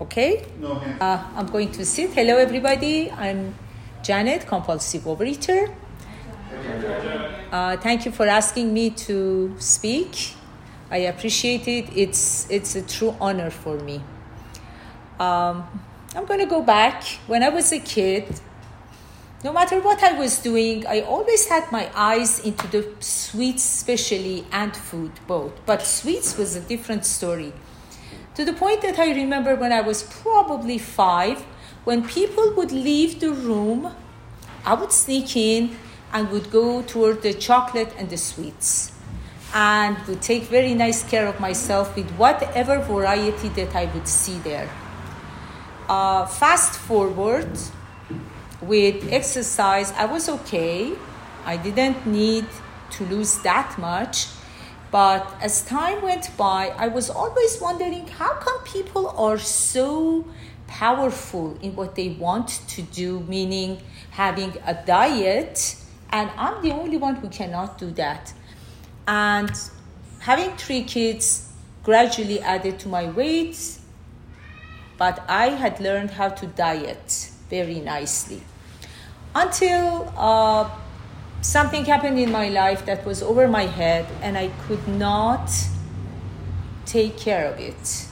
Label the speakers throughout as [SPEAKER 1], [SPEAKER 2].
[SPEAKER 1] Okay?
[SPEAKER 2] No hands.
[SPEAKER 1] Uh, I'm going to sit. Hello, everybody. I'm Janet, compulsive overeater. Uh, thank you for asking me to speak. I appreciate it. It's, it's a true honor for me. Um, I'm going to go back. When I was a kid, no matter what I was doing, I always had my eyes into the sweets, especially, and food, both. But sweets was a different story to the point that I remember when I was probably five, when people would leave the room, I would sneak in and would go toward the chocolate and the sweets and would take very nice care of myself with whatever variety that I would see there. Uh, fast forward with exercise, I was okay. I didn't need to lose that much but as time went by, I was always wondering how come people are so powerful in what they want to do, meaning having a diet, and I'm the only one who cannot do that. And having three kids gradually added to my weight, but I had learned how to diet very nicely. Until uh, something happened in my life that was over my head and I could not take care of it.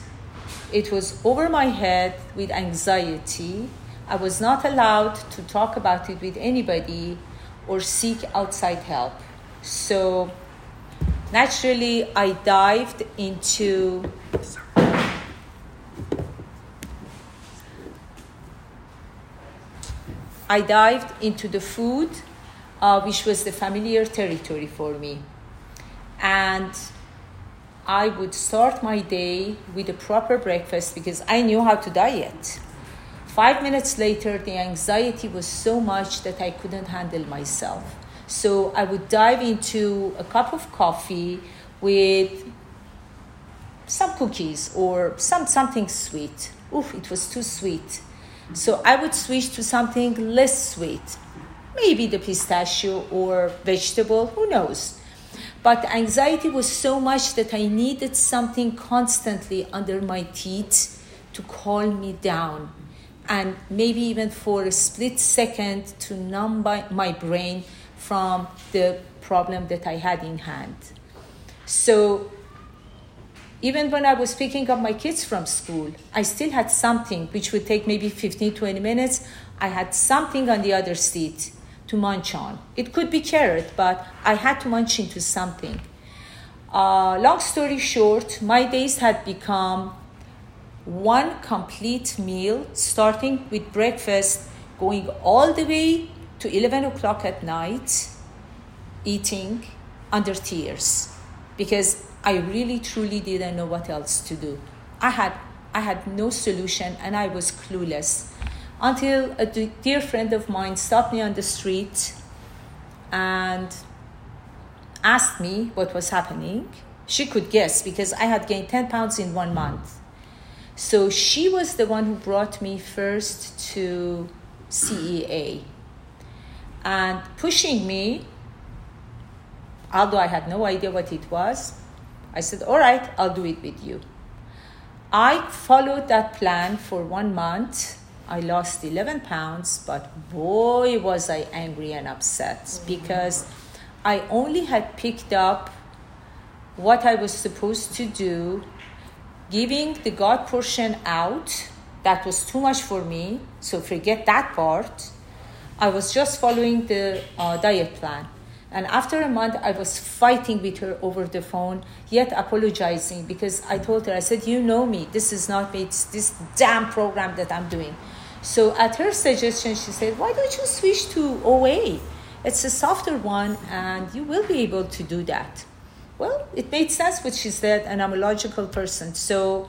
[SPEAKER 1] It was over my head with anxiety. I was not allowed to talk about it with anybody or seek outside help. So naturally, I dived into I dived into the food uh, which was the familiar territory for me. And I would start my day with a proper breakfast because I knew how to diet. Five minutes later, the anxiety was so much that I couldn't handle myself. So I would dive into a cup of coffee with some cookies or some something sweet. Oof, it was too sweet. So I would switch to something less sweet maybe the pistachio or vegetable, who knows. But anxiety was so much that I needed something constantly under my teeth to calm me down and maybe even for a split second to numb my brain from the problem that I had in hand. So even when I was picking up my kids from school, I still had something which would take maybe 15, 20 minutes. I had something on the other seat to munch on. It could be carrot, but I had to munch into something. Uh, long story short, my days had become one complete meal, starting with breakfast, going all the way to 11 o'clock at night, eating under tears because I really truly didn't know what else to do. I had, I had no solution and I was clueless until a dear friend of mine stopped me on the street and asked me what was happening. She could guess because I had gained 10 pounds in one month. So she was the one who brought me first to CEA and pushing me, although I had no idea what it was. I said, All right, I'll do it with you. I followed that plan for one month I lost 11 pounds, but boy, was I angry and upset mm-hmm. because I only had picked up what I was supposed to do, giving the God portion out. That was too much for me, so forget that part. I was just following the uh, diet plan. And after a month, I was fighting with her over the phone, yet apologizing because I told her, I said, You know me, this is not me, it's this damn program that I'm doing. So at her suggestion, she said, why don't you switch to OA? It's a softer one and you will be able to do that. Well, it made sense what she said, and I'm a logical person. So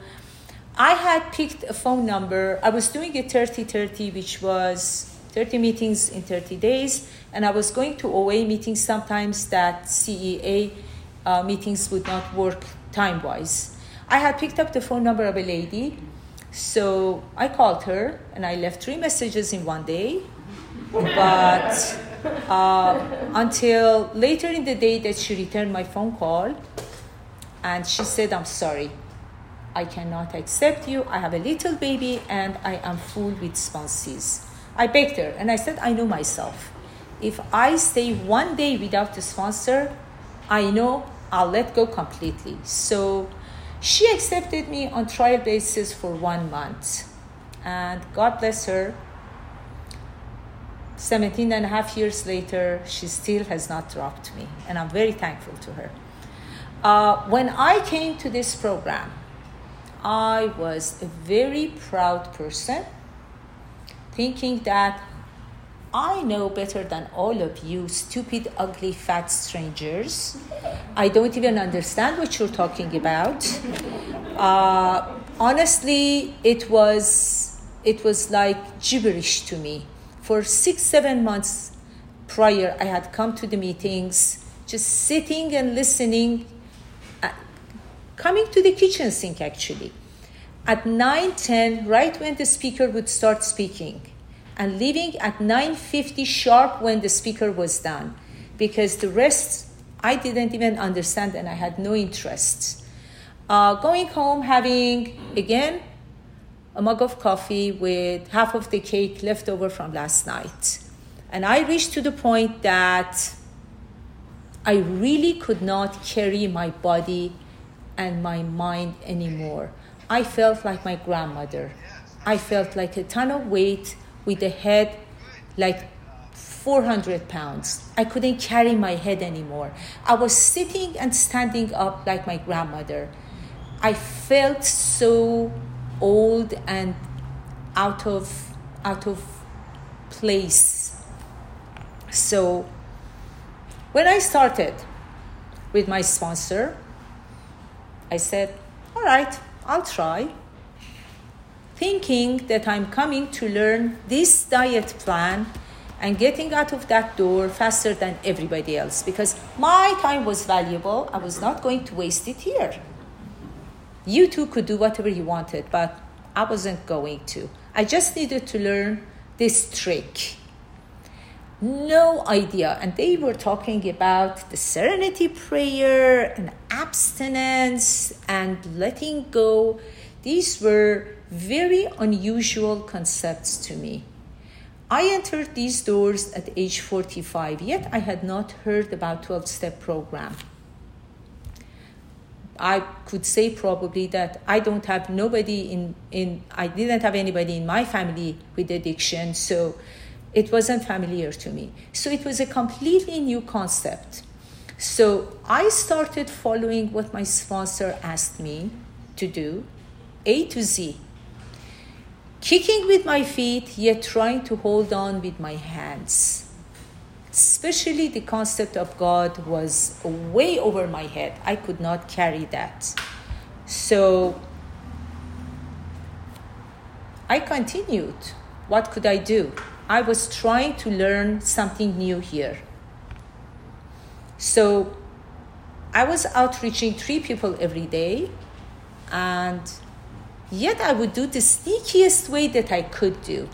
[SPEAKER 1] I had picked a phone number. I was doing a 30 30, which was 30 meetings in 30 days, and I was going to OA meetings sometimes that CEA uh, meetings would not work time wise. I had picked up the phone number of a lady so I called her and I left three messages in one day. But uh, until later in the day that she returned my phone call and she said, I'm sorry. I cannot accept you. I have a little baby and I am full with sponsees. I begged her and I said, I know myself. If I stay one day without the sponsor, I know I'll let go completely. So she accepted me on trial basis for one month. And God bless her, 17 and a half years later, she still has not dropped me. And I'm very thankful to her. Uh, when I came to this program, I was a very proud person, thinking that I know better than all of you, stupid, ugly, fat strangers. I don't even understand what you're talking about. Uh, honestly, it was it was like gibberish to me. For six, seven months prior, I had come to the meetings, just sitting and listening coming to the kitchen sink actually. At 9:10, right when the speaker would start speaking, and leaving at 9:50 sharp when the speaker was done, because the rest I didn't even understand and I had no interest. Uh, going home, having again a mug of coffee with half of the cake left over from last night. And I reached to the point that I really could not carry my body and my mind anymore. I felt like my grandmother. I felt like a ton of weight with a head like 400 pounds. I couldn't carry my head anymore. I was sitting and standing up like my grandmother. I felt so old and out of out of place. So when I started with my sponsor, I said, All right, I'll try. Thinking that I'm coming to learn this diet plan and getting out of that door faster than everybody else because my time was valuable. I was not going to waste it here. You too could do whatever you wanted, but I wasn't going to. I just needed to learn this trick no idea. And they were talking about the serenity prayer and abstinence and letting go. These were very unusual concepts to me. I entered these doors at age 45, yet I had not heard about 12 step program. I could say probably that I don't have nobody in, in I didn't have anybody in my family with addiction, so it wasn't familiar to me. So it was a completely new concept. So I started following what my sponsor asked me to do, A to Z. Kicking with my feet, yet trying to hold on with my hands. Especially the concept of God was way over my head. I could not carry that. So I continued. What could I do? I was trying to learn something new here. So I was outreaching three people every day, and yet I would do the sneakiest way that I could do.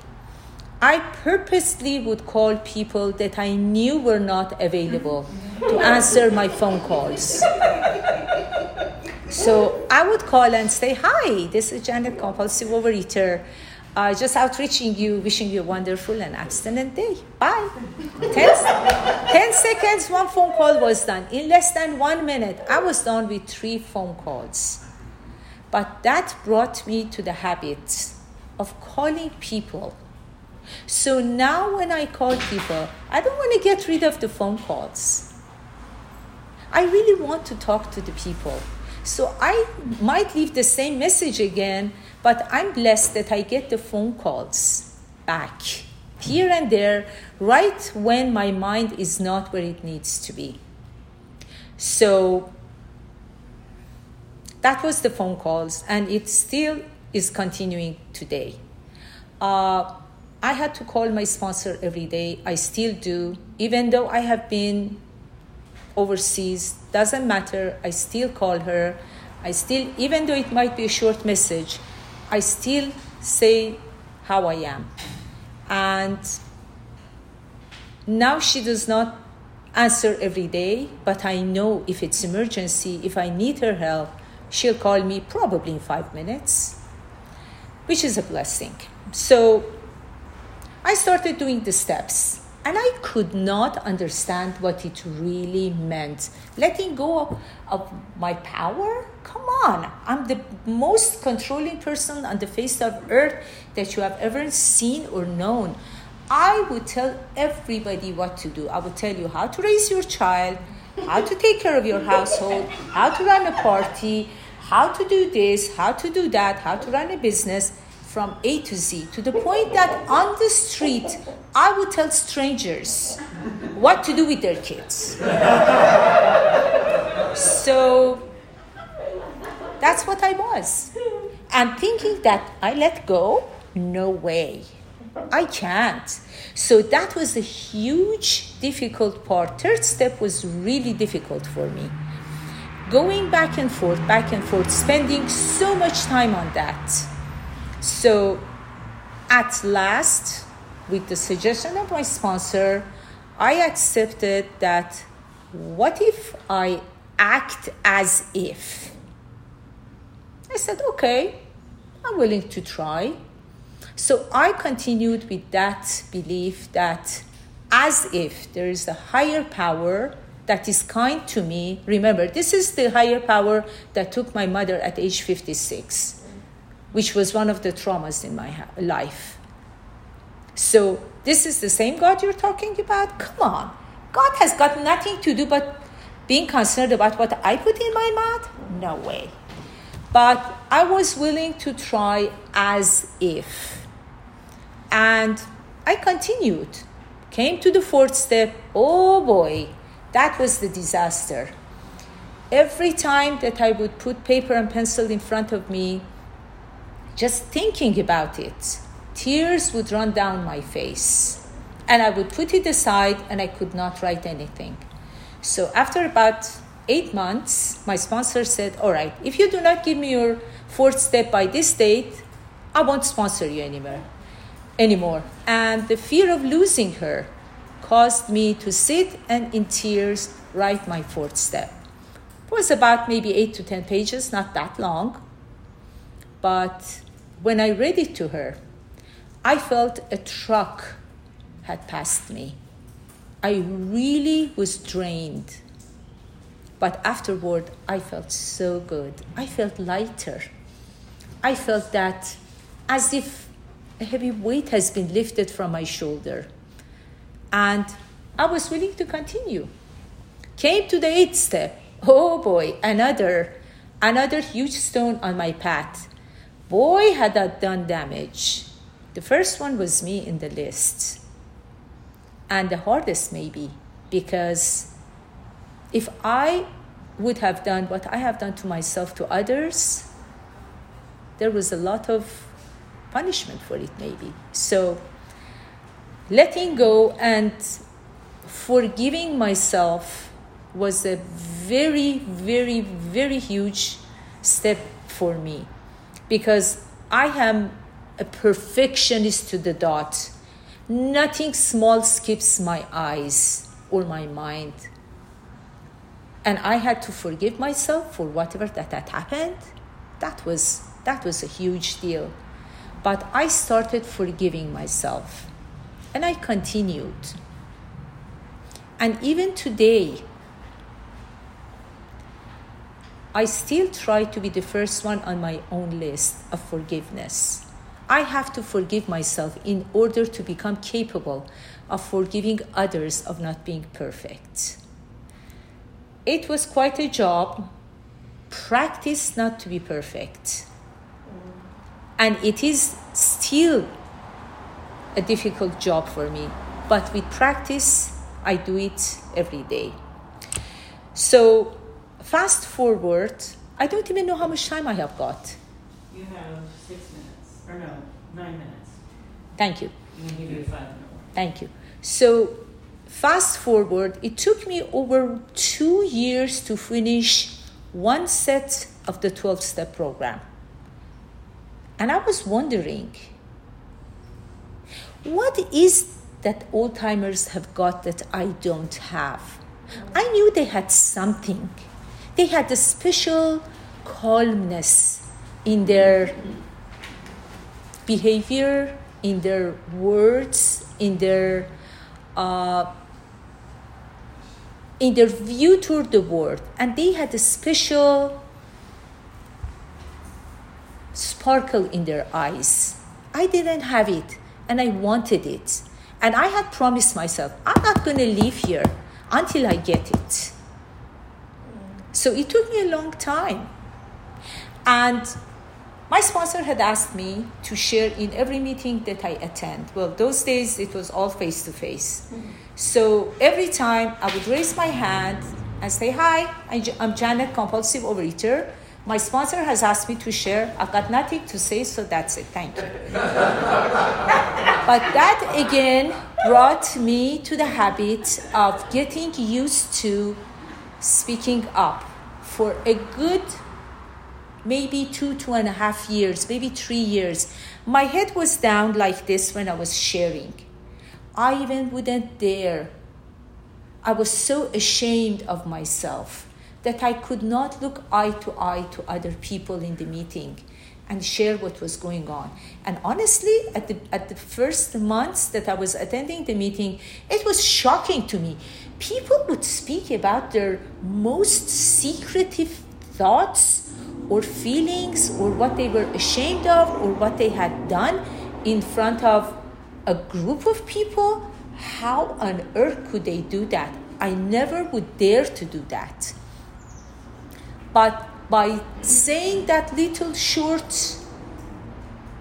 [SPEAKER 1] I purposely would call people that I knew were not available to answer my phone calls. So I would call and say, Hi, this is Janet, compulsive overeater uh, just outreaching you, wishing you a wonderful and abstinent day. Bye. ten, ten seconds, one phone call was done. In less than one minute, I was done with three phone calls. But that brought me to the habit of calling people. So now when I call people, I don't want to get rid of the phone calls. I really want to talk to the people. So I might leave the same message again but I'm blessed that I get the phone calls back here and there right when my mind is not where it needs to be. So that was the phone calls, and it still is continuing today. Uh, I had to call my sponsor every day. I still do, even though I have been overseas. Doesn't matter. I still call her. I still, even though it might be a short message, I still say how I am. And now she does not answer every day, but I know if it's emergency, if I need her help, She'll call me probably in five minutes, which is a blessing. So I started doing the steps and I could not understand what it really meant. Letting go of my power? Come on, I'm the most controlling person on the face of earth that you have ever seen or known. I would tell everybody what to do. I would tell you how to raise your child, how to take care of your household, how to run a party, how to do this, how to do that, how to run a business from A to Z to the point that on the street I would tell strangers what to do with their kids. so that's what I was. And thinking that I let go, no way. I can't. So that was a huge, difficult part. Third step was really difficult for me. Going back and forth, back and forth, spending so much time on that. So at last, with the suggestion of my sponsor, I accepted that what if I act as if? I said, okay, I'm willing to try. So I continued with that belief that as if there is a higher power that is kind to me. Remember, this is the higher power that took my mother at age 56, which was one of the traumas in my life. So, this is the same God you're talking about? Come on. God has got nothing to do but being concerned about what I put in my mouth? No way. But I was willing to try as if. And I continued. Came to the fourth step. Oh boy, that was the disaster. Every time that I would put paper and pencil in front of me, just thinking about it, tears would run down my face. And I would put it aside and I could not write anything. So after about eight months, my sponsor said, All right, if you do not give me your fourth step by this date, I won't sponsor you anymore. anymore. And the fear of losing her caused me to sit and in tears write my fourth step. It was about maybe eight to ten pages, not that long. But when I read it to her, I felt a truck had passed me. I really was drained. But afterward, I felt so good. I felt lighter. I felt that as if a heavy weight has been lifted from my shoulder. And I was willing to continue. Came to the eighth step. Oh boy, another, another huge stone on my path. Boy, had that done damage. The first one was me in the list. And the hardest, maybe, because if I would have done what I have done to myself to others, there was a lot of punishment for it, maybe. So, letting go and forgiving myself was a very, very, very huge step for me because I am a perfectionist to the dot. Nothing small skips my eyes or my mind and I had to forgive myself for whatever that had happened, that was that was a huge deal. But I started forgiving myself and I continued. And even today, I still try to be the first one on my own list of forgiveness. I have to forgive myself in order to become capable of forgiving others of not being perfect it was quite a job. Practice not to be perfect. And it is still a difficult job for me. But with practice, I do it every day. So, fast forward, I don't even know how much time I have got.
[SPEAKER 2] You have six minutes, or no, nine minutes.
[SPEAKER 1] Thank you.
[SPEAKER 2] Give you.
[SPEAKER 1] Thank you. So, Fast forward, it took me over two years to finish one set of the 12 step program. And I was wondering, what is that old timers have got that I don't have? I knew they had something. They had a special calmness in their behavior, in their words, in their uh, in their view toward the world, and they had a special sparkle in their eyes. I didn't have it, and I wanted it. And I had promised myself, I'm not going to leave here until I get it. So it took me a long time. And my sponsor had asked me to share in every meeting that I attend. Well, those days it was all face to face. So every time I would raise my hand and say, Hi, I'm Janet, compulsive overeater. My sponsor has asked me to share. I've got nothing to say, so that's it. Thank you. but that again brought me to the habit of getting used to speaking up for a good maybe two, two and a half years, maybe three years. My head was down like this when I was sharing. I even wouldn't dare. I was so ashamed of myself that I could not look eye to eye to other people in the meeting and share what was going on. And honestly, at the, at the first months that I was attending the meeting, it was shocking to me. People would speak about their most secretive thoughts or feelings or what they were ashamed of or what they had done in front of a group of people. How on earth could they do that? I never would dare to do that. But by saying that little short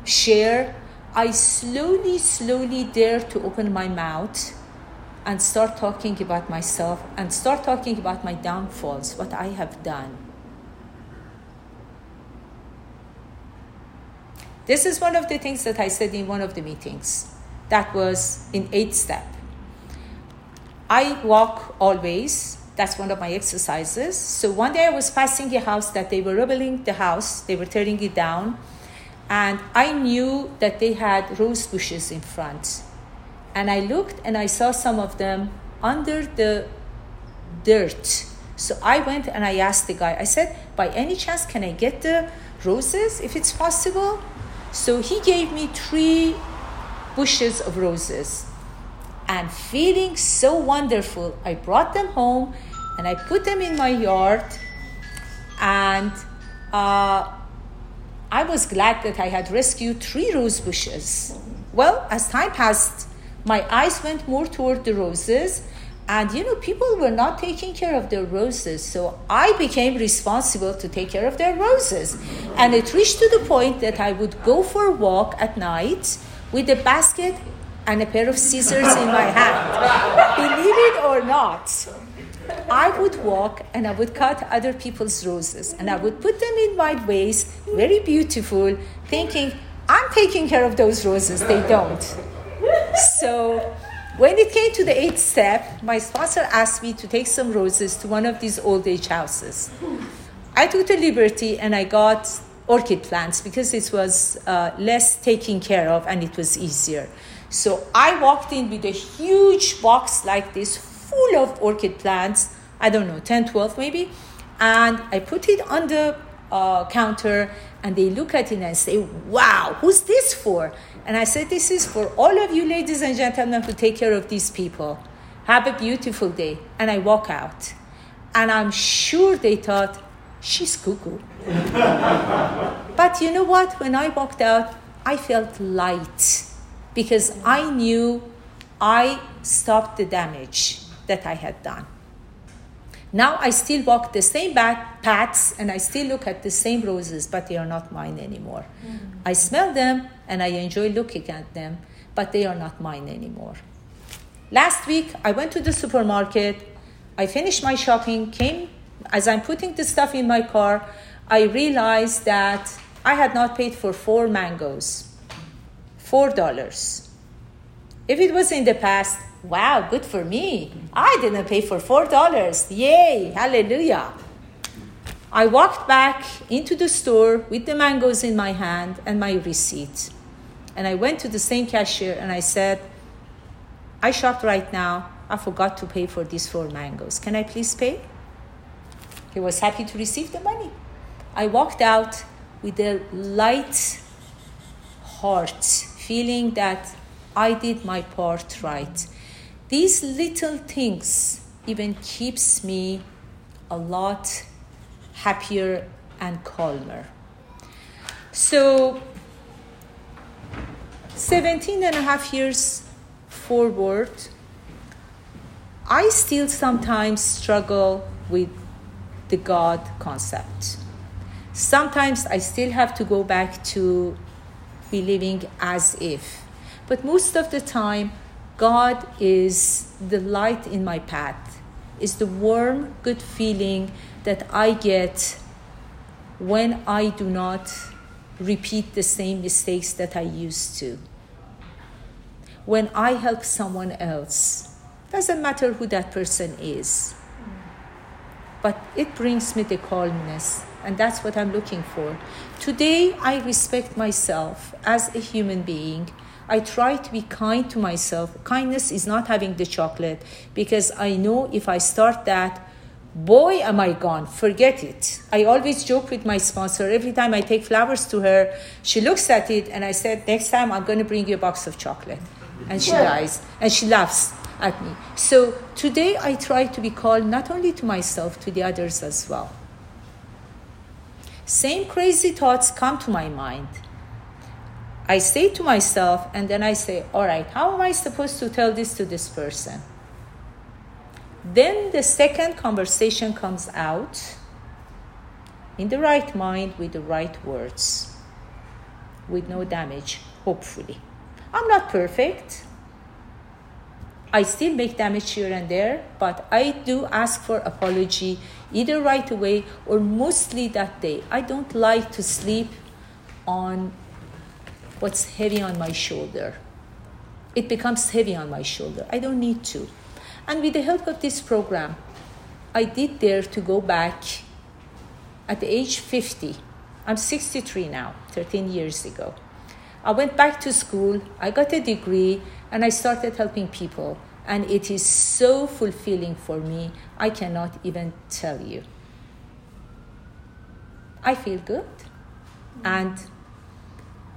[SPEAKER 1] share, I slowly, slowly dare to open my mouth and start talking about myself and start talking about my downfalls, what I have done. This is one of the things that I said in one of the meetings. That was in eight step. I walk always that's one of my exercises. So one day I was passing a house that they were rebuilding the house, they were tearing it down, and I knew that they had rose bushes in front. And I looked and I saw some of them under the dirt. So I went and I asked the guy, I said, by any chance, can I get the roses if it's possible? So he gave me three bushes of roses. And feeling so wonderful, I brought them home and I put them in my yard. And uh, I was glad that I had rescued three rose bushes. Well, as time passed, my eyes went more toward the roses. And you know, people were not taking care of their roses, so I became responsible to take care of their roses. And it reached to the point that I would go for a walk at night with a basket and a pair of scissors in my hand. Believe it or not, I would walk and I would cut other people's roses and I would put them in my vase, very beautiful, thinking, I'm taking care of those roses. They don't. So when it came to the eighth step, my sponsor asked me to take some roses to one of these old age houses. I took the liberty and I got orchid plants because it was uh, less taken care of and it was easier. So I walked in with a huge box like this full of orchid plants, I don't know, 10, 12 maybe. And I put it on the uh, counter and they look at it and say, Wow, who's this for? And I said, This is for all of you ladies and gentlemen to take care of these people. Have a beautiful day. And I walk out. And I'm sure they thought, She's cuckoo. but you know what? When I walked out, I felt light because I knew I stopped the damage that I had done. Now I still walk the same paths and I still look at the same roses, but they are not mine anymore. Mm-hmm. I smell them and I enjoy looking at them, but they are not mine anymore. Last week I went to the supermarket, I finished my shopping, came as I'm putting the stuff in my car, I realized that I had not paid for four mangoes. Four dollars. If it was in the past, Wow, good for me. I didn't pay for $4. Yay, hallelujah. I walked back into the store with the mangoes in my hand and my receipt. And I went to the same cashier and I said, I shopped right now. I forgot to pay for these four mangoes. Can I please pay? He was happy to receive the money. I walked out with a light heart, feeling that I did my part right. These little things even keeps me a lot happier and calmer. So 17 and a half years forward, I still sometimes struggle with the God concept. Sometimes I still have to go back to believing as if. But most of the time, God is the light in my path, is the warm, good feeling that I get when I do not repeat the same mistakes that I used to when I help someone else. Doesn't matter who that person is. But it brings me the calmness, and that's what I'm looking for. Today, I respect myself as a human being. I try to be kind to myself. Kindness is not having the chocolate because I know if I start that, boy, am I gone. Forget it. I always joke with my sponsor. Every time I take flowers to her, she looks at it and I said, Next time I'm going to bring you a box of chocolate and she dies and she laughs at me. So today I try to be called not only to myself, to the others as well. Same crazy thoughts come to my mind. I say to myself, and then I say, All right, how am I supposed to tell this to this person? Then the second conversation comes out in the right mind with the right words, with no damage, hopefully. I'm not perfect. I still make damage here and there, but I do ask for apology either right away or mostly that day. I don't like to sleep on what's heavy on my shoulder. It becomes heavy on my shoulder. I don't need to. And with the help of this program, I did dare to go back at the age 50. I'm 63 now, 13 years ago. I went back to school, I got a degree, and I started helping people. And it is so fulfilling for me, I cannot even tell you. I feel good. And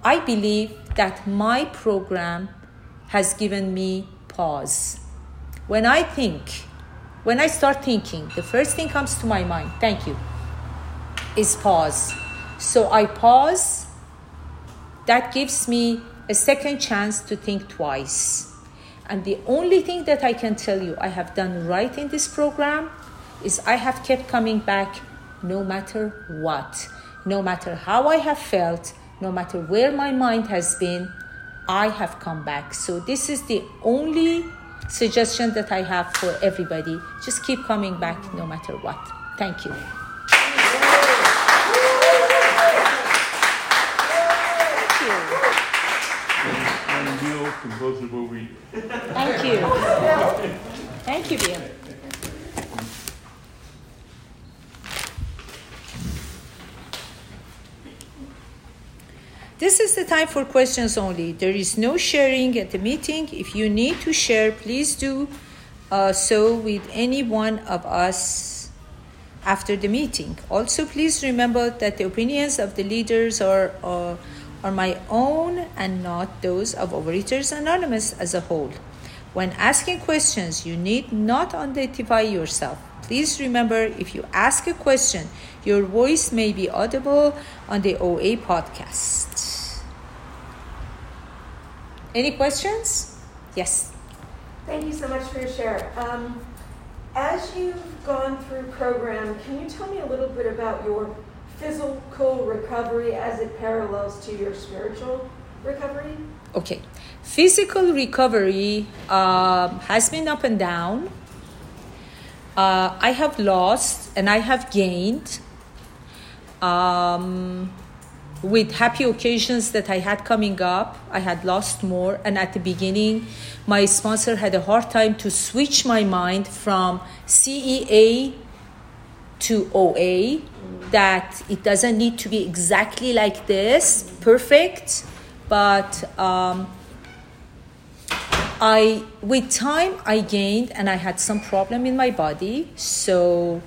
[SPEAKER 1] I believe that my program has given me pause. When I think, when I start thinking, the first thing comes to my mind, thank you, is pause. So I pause that gives me a second chance to think twice. And the only thing that I can tell you I have done right in this program is I have kept coming back no matter what, no matter how I have felt, no matter where my mind has been, I have come back. So, this is the only suggestion that I have for everybody. Just keep coming back no matter what. Thank you. You. Thank you. This is the time for questions only. There is no sharing at the meeting. If you need to share, please do uh, so with any one of us after the meeting. Also, please remember that the opinions of the leaders are. Uh, are my own and not those of Overeaters Anonymous as a whole. When asking questions, you need not identify yourself. Please remember if you ask a question, your voice may be audible on the OA podcast. Any questions? Yes.
[SPEAKER 3] Thank you so much for your share. Um, as you've gone through program, can you tell me a little bit about your physical recovery as it parallels to your spiritual recovery?
[SPEAKER 1] Okay. Physical recovery uh, has been up and down. Uh, I have lost and I have gained. Um, with happy occasions that I had coming up, I had lost more. And at the beginning, my sponsor had a hard time to switch my mind from CEA to OA that it doesn't need to be exactly like this, perfect, but um, I with time I gained and I had some problem in my body. So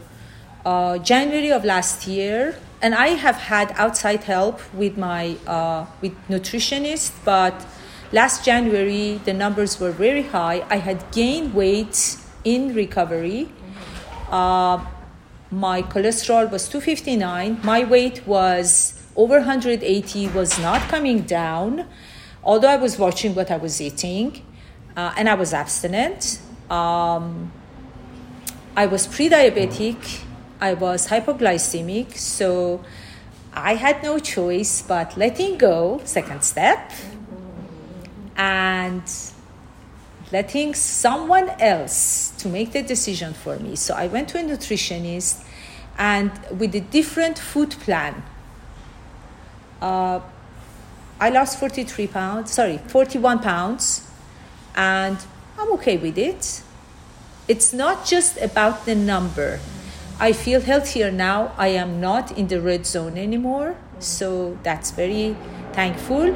[SPEAKER 1] uh, January of last year, and I have had outside help with my uh, with nutritionist, but last January the numbers were very high. I had gained weight in recovery. Uh, my cholesterol was 259. My weight was over 180. Was not coming down, although I was watching what I was eating, uh, and I was abstinent. Um, I was pre-diabetic I was hypoglycemic, so I had no choice but letting go, second step, and letting someone else to make the decision for me. So I went to a nutritionist and with a different food plan, uh, I lost 43 pounds, sorry, 41 pounds, and I'm okay with it. It's not just about the number I feel healthier now. I am not in the red zone anymore. So that's very thankful.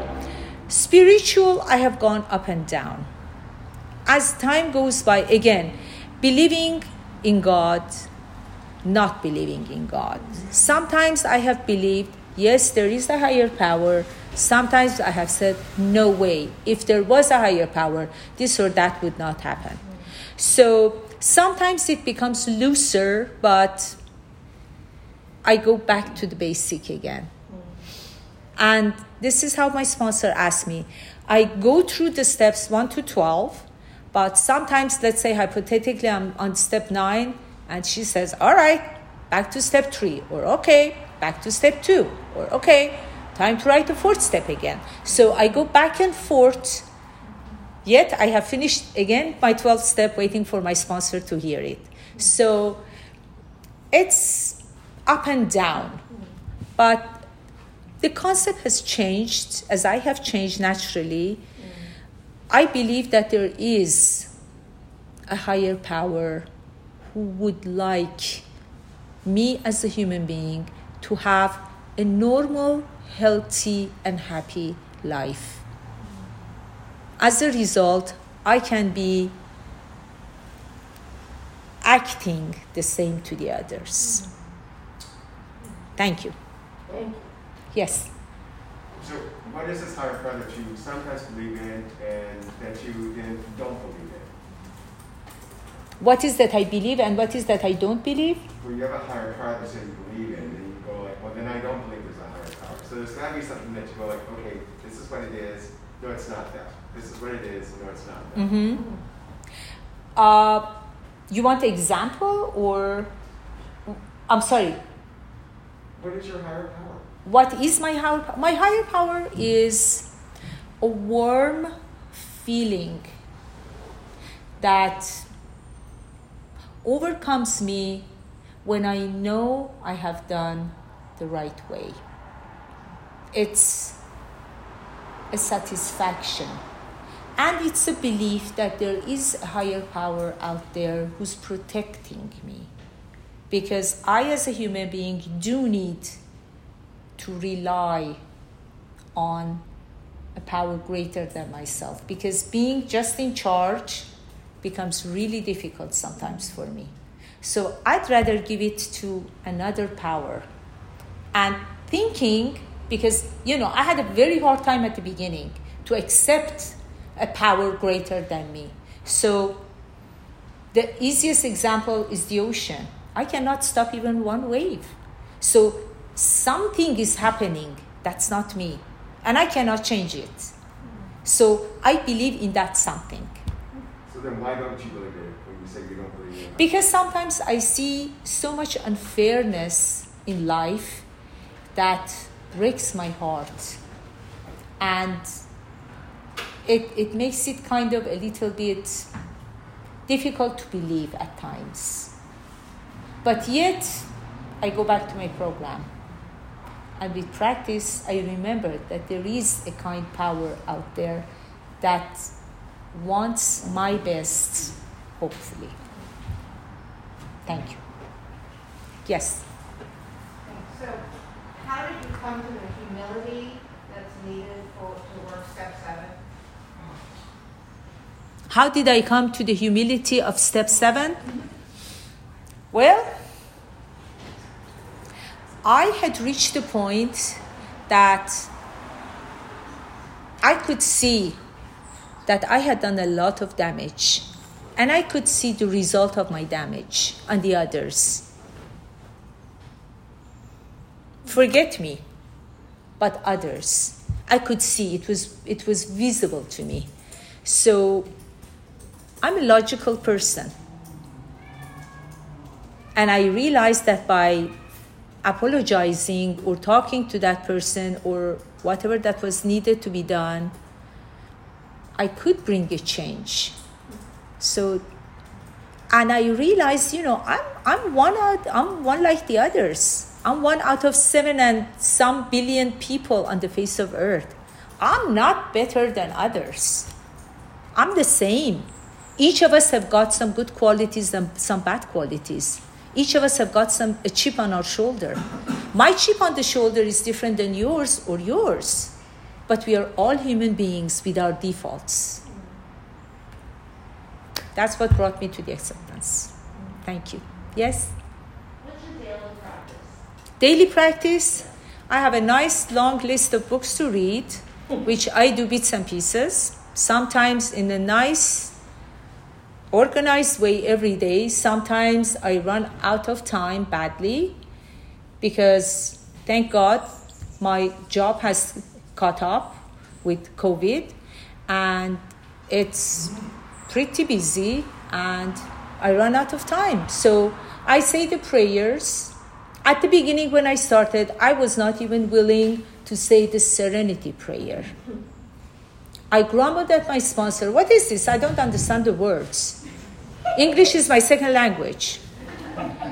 [SPEAKER 1] Spiritual, I have gone up and down. As time goes by, again, believing in God, not believing in God. Sometimes I have believed, yes, there is a higher power. Sometimes I have said, no way. If there was a higher power, this or that would not happen. So Sometimes it becomes looser, but I go back to the basic again. And this is how my sponsor asked me. I go through the steps 1 to 12, but sometimes, let's say hypothetically, I'm on step 9, and she says, All right, back to step 3, or okay, back to step 2, or okay, time to write the fourth step again. So I go back and forth Yet I have finished again my 12th step waiting for my sponsor to hear it. So it's up and down. But the concept has changed as I have changed naturally. I believe that there is a higher power who would like me as a human being to have a normal, healthy, and happy life. As a result, I can be acting the same to the others. Thank you.
[SPEAKER 3] Thank you.
[SPEAKER 1] Yes.
[SPEAKER 4] So, what is this higher power that you sometimes believe in and that you then don't believe in?
[SPEAKER 1] What is that I believe and what is that I don't believe?
[SPEAKER 4] Well, you have a higher power that you believe in, and you go like, well, then I don't believe there's a higher power. So there's got to be something that you go like, okay, this is what it is. No, it's not that this is what it is, no, it's not. That.
[SPEAKER 1] Mm-hmm. Uh, you want an example or? I'm sorry.
[SPEAKER 4] What is your higher power?
[SPEAKER 1] What is my higher power? My higher power is a warm feeling that overcomes me when I know I have done the right way. It's a satisfaction and it's a belief that there is a higher power out there who's protecting me. Because I, as a human being, do need to rely on a power greater than myself. Because being just in charge becomes really difficult sometimes for me. So I'd rather give it to another power. And thinking, because, you know, I had a very hard time at the beginning to accept a power greater than me. So the easiest example is the ocean. I cannot stop even one wave. So something is happening that's not me, and I cannot change it. So I believe in that something.
[SPEAKER 4] So then why don't you believe it when you say you don't believe it?
[SPEAKER 1] Because sometimes I see so much unfairness in life that breaks my heart. And it, it makes it kind of a little bit difficult to believe at times. But yet, I go back to my program. And with practice, I remember that there is a kind power out there that wants my best, hopefully. Thank you. Yes?
[SPEAKER 5] So, how did you come to the humility that's needed for, to work step seven?
[SPEAKER 1] How did I come to the humility of step seven? Well, I had reached the point that I could see that I had done a lot of damage. And I could see the result of my damage on the others. Forget me, but others. I could see it was, it was visible to me. So I'm a logical person. And I realized that by apologizing or talking to that person or whatever that was needed to be done, I could bring a change. So, and I realized, you know, I'm, I'm one I'm one like the others. I'm one out of seven and some billion people on the face of earth. I'm not better than others. I'm the same. Each of us have got some good qualities and some bad qualities. Each of us have got some a chip on our shoulder. My chip on the shoulder is different than yours or yours. But we are all human beings with our defaults. That's what brought me to the acceptance. Thank you. Yes?
[SPEAKER 5] What's your daily practice?
[SPEAKER 1] Daily practice, I have a nice long list of books to read, which I do bits and pieces, sometimes in a nice, organized way every day. Sometimes I run out of time badly because, thank God, my job has caught up with COVID and it's pretty busy and I run out of time. So I say the prayers. At the beginning, when I started, I was not even willing to say the serenity prayer. I grumbled at my sponsor, What is this? I don't understand the words. English is my second language.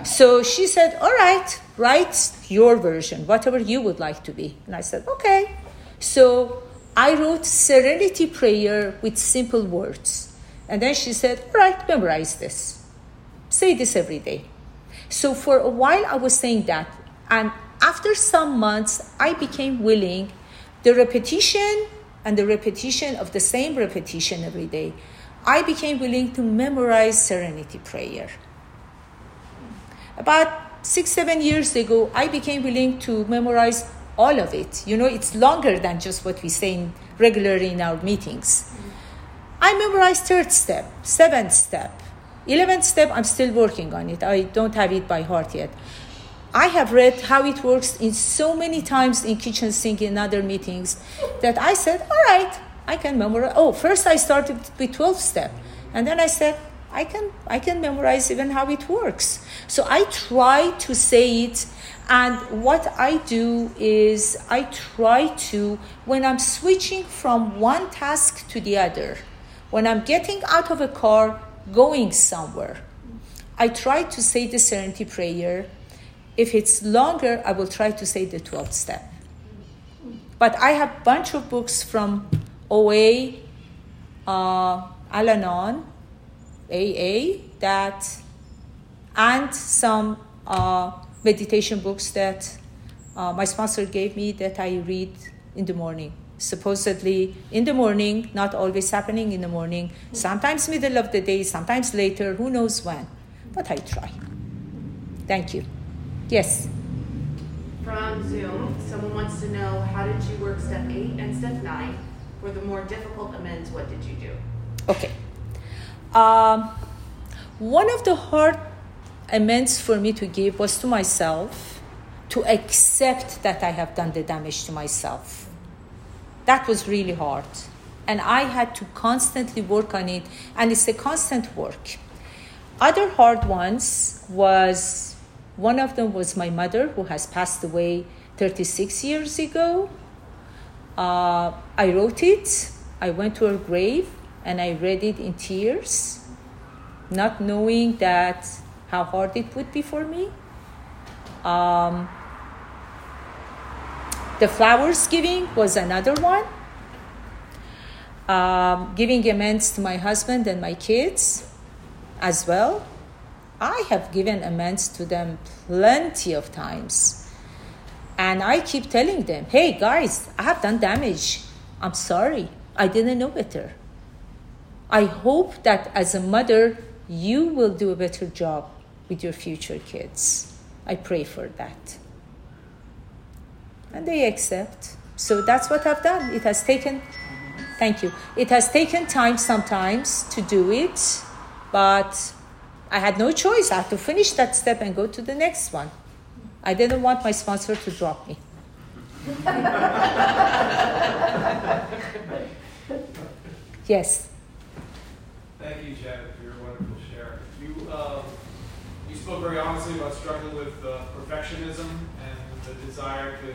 [SPEAKER 1] So she said, All right, write your version, whatever you would like to be. And I said, Okay. So I wrote serenity prayer with simple words. And then she said, All right, memorize this. Say this every day. So for a while, I was saying that. And after some months, I became willing. The repetition and the repetition of the same repetition every day, I became willing to memorize serenity prayer. About six, seven years ago, I became willing to memorize all of it. You know, it's longer than just what we say in, regularly in our meetings. I memorized third step, seventh step, eleventh step. I'm still working on it. I don't have it by heart yet. I have read how it works in so many times in kitchen sink in other meetings that I said, all right, I can memorize. Oh, first I started with 12 step. And then I said, I can, I can memorize even how it works. So I try to say it. And what I do is I try to, when I'm switching from one task to the other, when I'm getting out of a car, going somewhere, I try to say the serenity prayer. If it's longer, I will try to say the 12th step. But I have a bunch of books from OA, uh, Al Anon, AA, that, and some uh, meditation books that uh, my sponsor gave me that I read in the morning. Supposedly in the morning, not always happening in the morning, sometimes middle of the day, sometimes later, who knows when. But I try. Thank you. Yes.
[SPEAKER 6] From Zoom, someone wants to know how did you work step eight and step nine? For the more difficult amends, what did you do?
[SPEAKER 1] Okay. Um, one of the hard amends for me to give was to myself to accept that I have done the damage to myself. That was really hard. And I had to constantly work on it, and it's a constant work. Other hard ones was one of them was my mother, who has passed away 36 years ago. Uh, I wrote it, I went to her grave, and I read it in tears, not knowing that how hard it would be for me. Um, the flowers giving was another one. Um, giving amends to my husband and my kids as well. I have given amends to them plenty of times. And I keep telling them, hey guys, I have done damage. I'm sorry. I didn't know better. I hope that as a mother, you will do a better job with your future kids. I pray for that. And they accept. So that's what I've done. It has taken, thank you, it has taken time sometimes to do it, but I had no choice. I had to finish that step and go to the next one. I didn't want my sponsor to drop me. yes.
[SPEAKER 7] Thank you, Janet, for your wonderful share. You, um, you spoke very honestly about struggling with uh, perfectionism and the desire to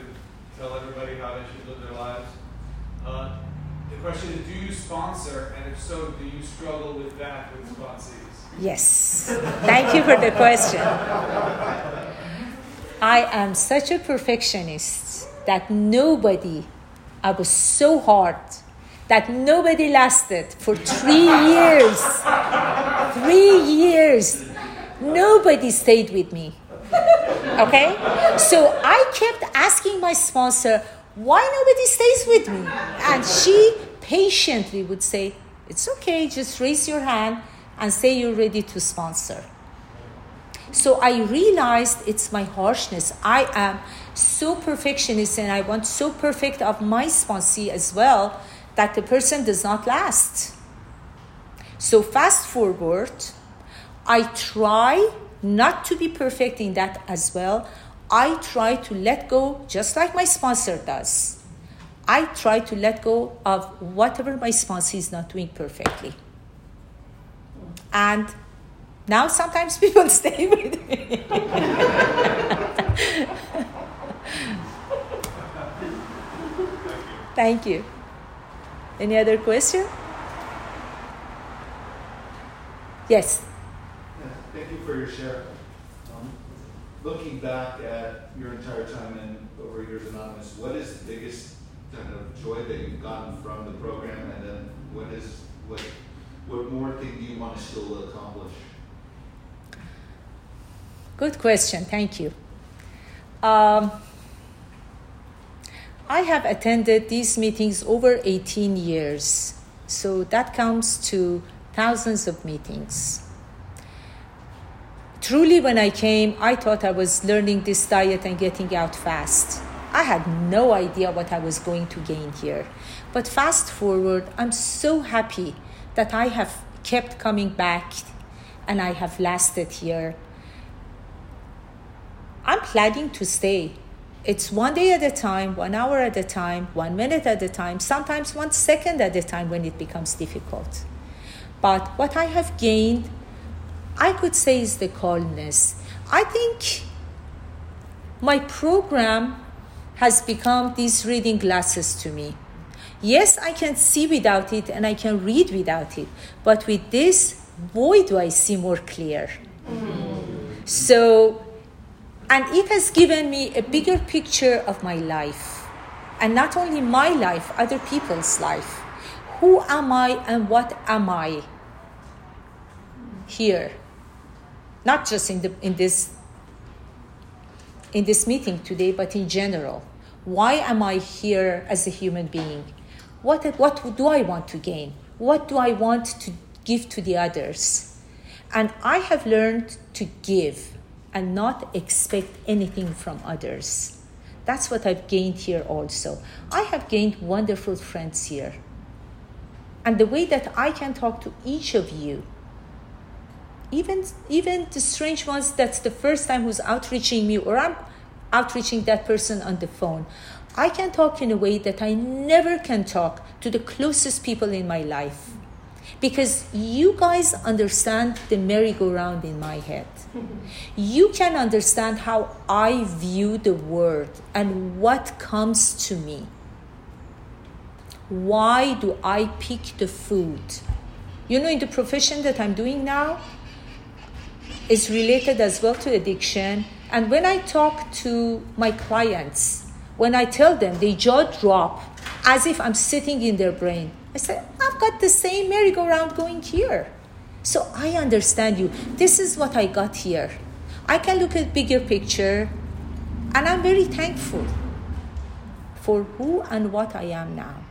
[SPEAKER 7] tell everybody how they should live their lives. Uh, the question is, do you sponsor, and if so, do you struggle with that with sponsees?
[SPEAKER 1] Yes. Thank you for the question. I am such a perfectionist that nobody, I was so hard that nobody lasted for three years. Three years. Nobody stayed with me. Okay? So I kept asking my sponsor, why nobody stays with me? And she patiently would say, it's okay, just raise your hand and say you're ready to sponsor. So I realized it's my harshness. I am so perfectionist and I want so perfect of my sponsee as well that the person does not last. So fast forward, I try not to be perfect in that as well. I try to let go just like my sponsor does. I try to let go of whatever my sponsor is not doing perfectly. And now sometimes people stay with me. Thank you. Any other question? Yes.
[SPEAKER 8] Thank you for your share. Um, looking back at your entire time in Overeaters Anonymous, what is the biggest kind of joy that you've gotten from the program, and then what is what what more thing do you want to still accomplish?
[SPEAKER 1] Good question. Thank you. Um, I have attended these meetings over 18 years, so that comes to thousands of meetings. Truly, when I came, I thought I was learning this diet and getting out fast. I had no idea what I was going to gain here. But fast forward, I'm so happy that I have kept coming back and I have lasted here. I'm planning to stay it's one day at a time, one hour at a time, one minute at a time, sometimes one second at a time when it becomes difficult. But what I have gained, I could say, is the calmness. I think my program has become these reading glasses to me. Yes, I can see without it and I can read without it, but with this, boy, do I see more clear. So and it has given me a bigger picture of my life. And not only my life, other people's life. Who am I and what am I here? Not just in, the, in, this, in this meeting today, but in general. Why am I here as a human being? What, what do I want to gain? What do I want to give to the others? And I have learned to give and not expect anything from others. That's what I've gained here also. I have gained wonderful friends here. And the way that I can talk to each of you, even, even the strange ones that's the first time who's outreaching me or I'm outreaching that person on the phone, I can talk in a way that I never can talk to the closest people in my life because you guys understand the merry-go-round in my head. you can understand how I view the world and what comes to me. Why do I pick the food? You know, in the profession that I'm doing now, is related as well to addiction. And when I talk to my clients, when I tell them, they jaw drop as if I'm sitting in their brain. I said, I've got the same merry-go-round going here. So I understand you. This is what I got here. I can look at bigger picture and I'm very thankful for who and what I am now.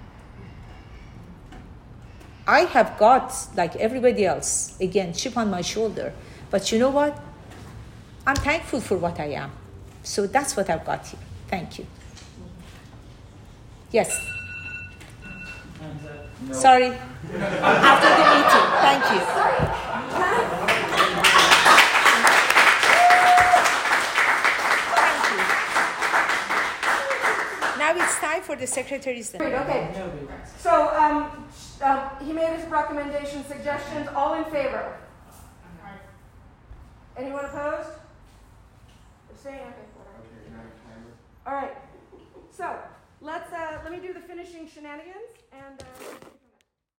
[SPEAKER 1] I have got, like everybody else, again, chip on my shoulder. But you know what? I'm thankful for what I am. So that's what I've got here. Thank you. Yes.
[SPEAKER 8] No.
[SPEAKER 1] Sorry. After the meeting. Thank you. Thank you. Now it's time for the secretary's.
[SPEAKER 3] Okay. So, um, um, he made his recommendations, suggestions, all in favor? Anyone opposed? Abstain, okay, whatever.
[SPEAKER 4] Okay, now timer.
[SPEAKER 3] All right, so, let's, uh, let me do the finishing shenanigans, and, uh.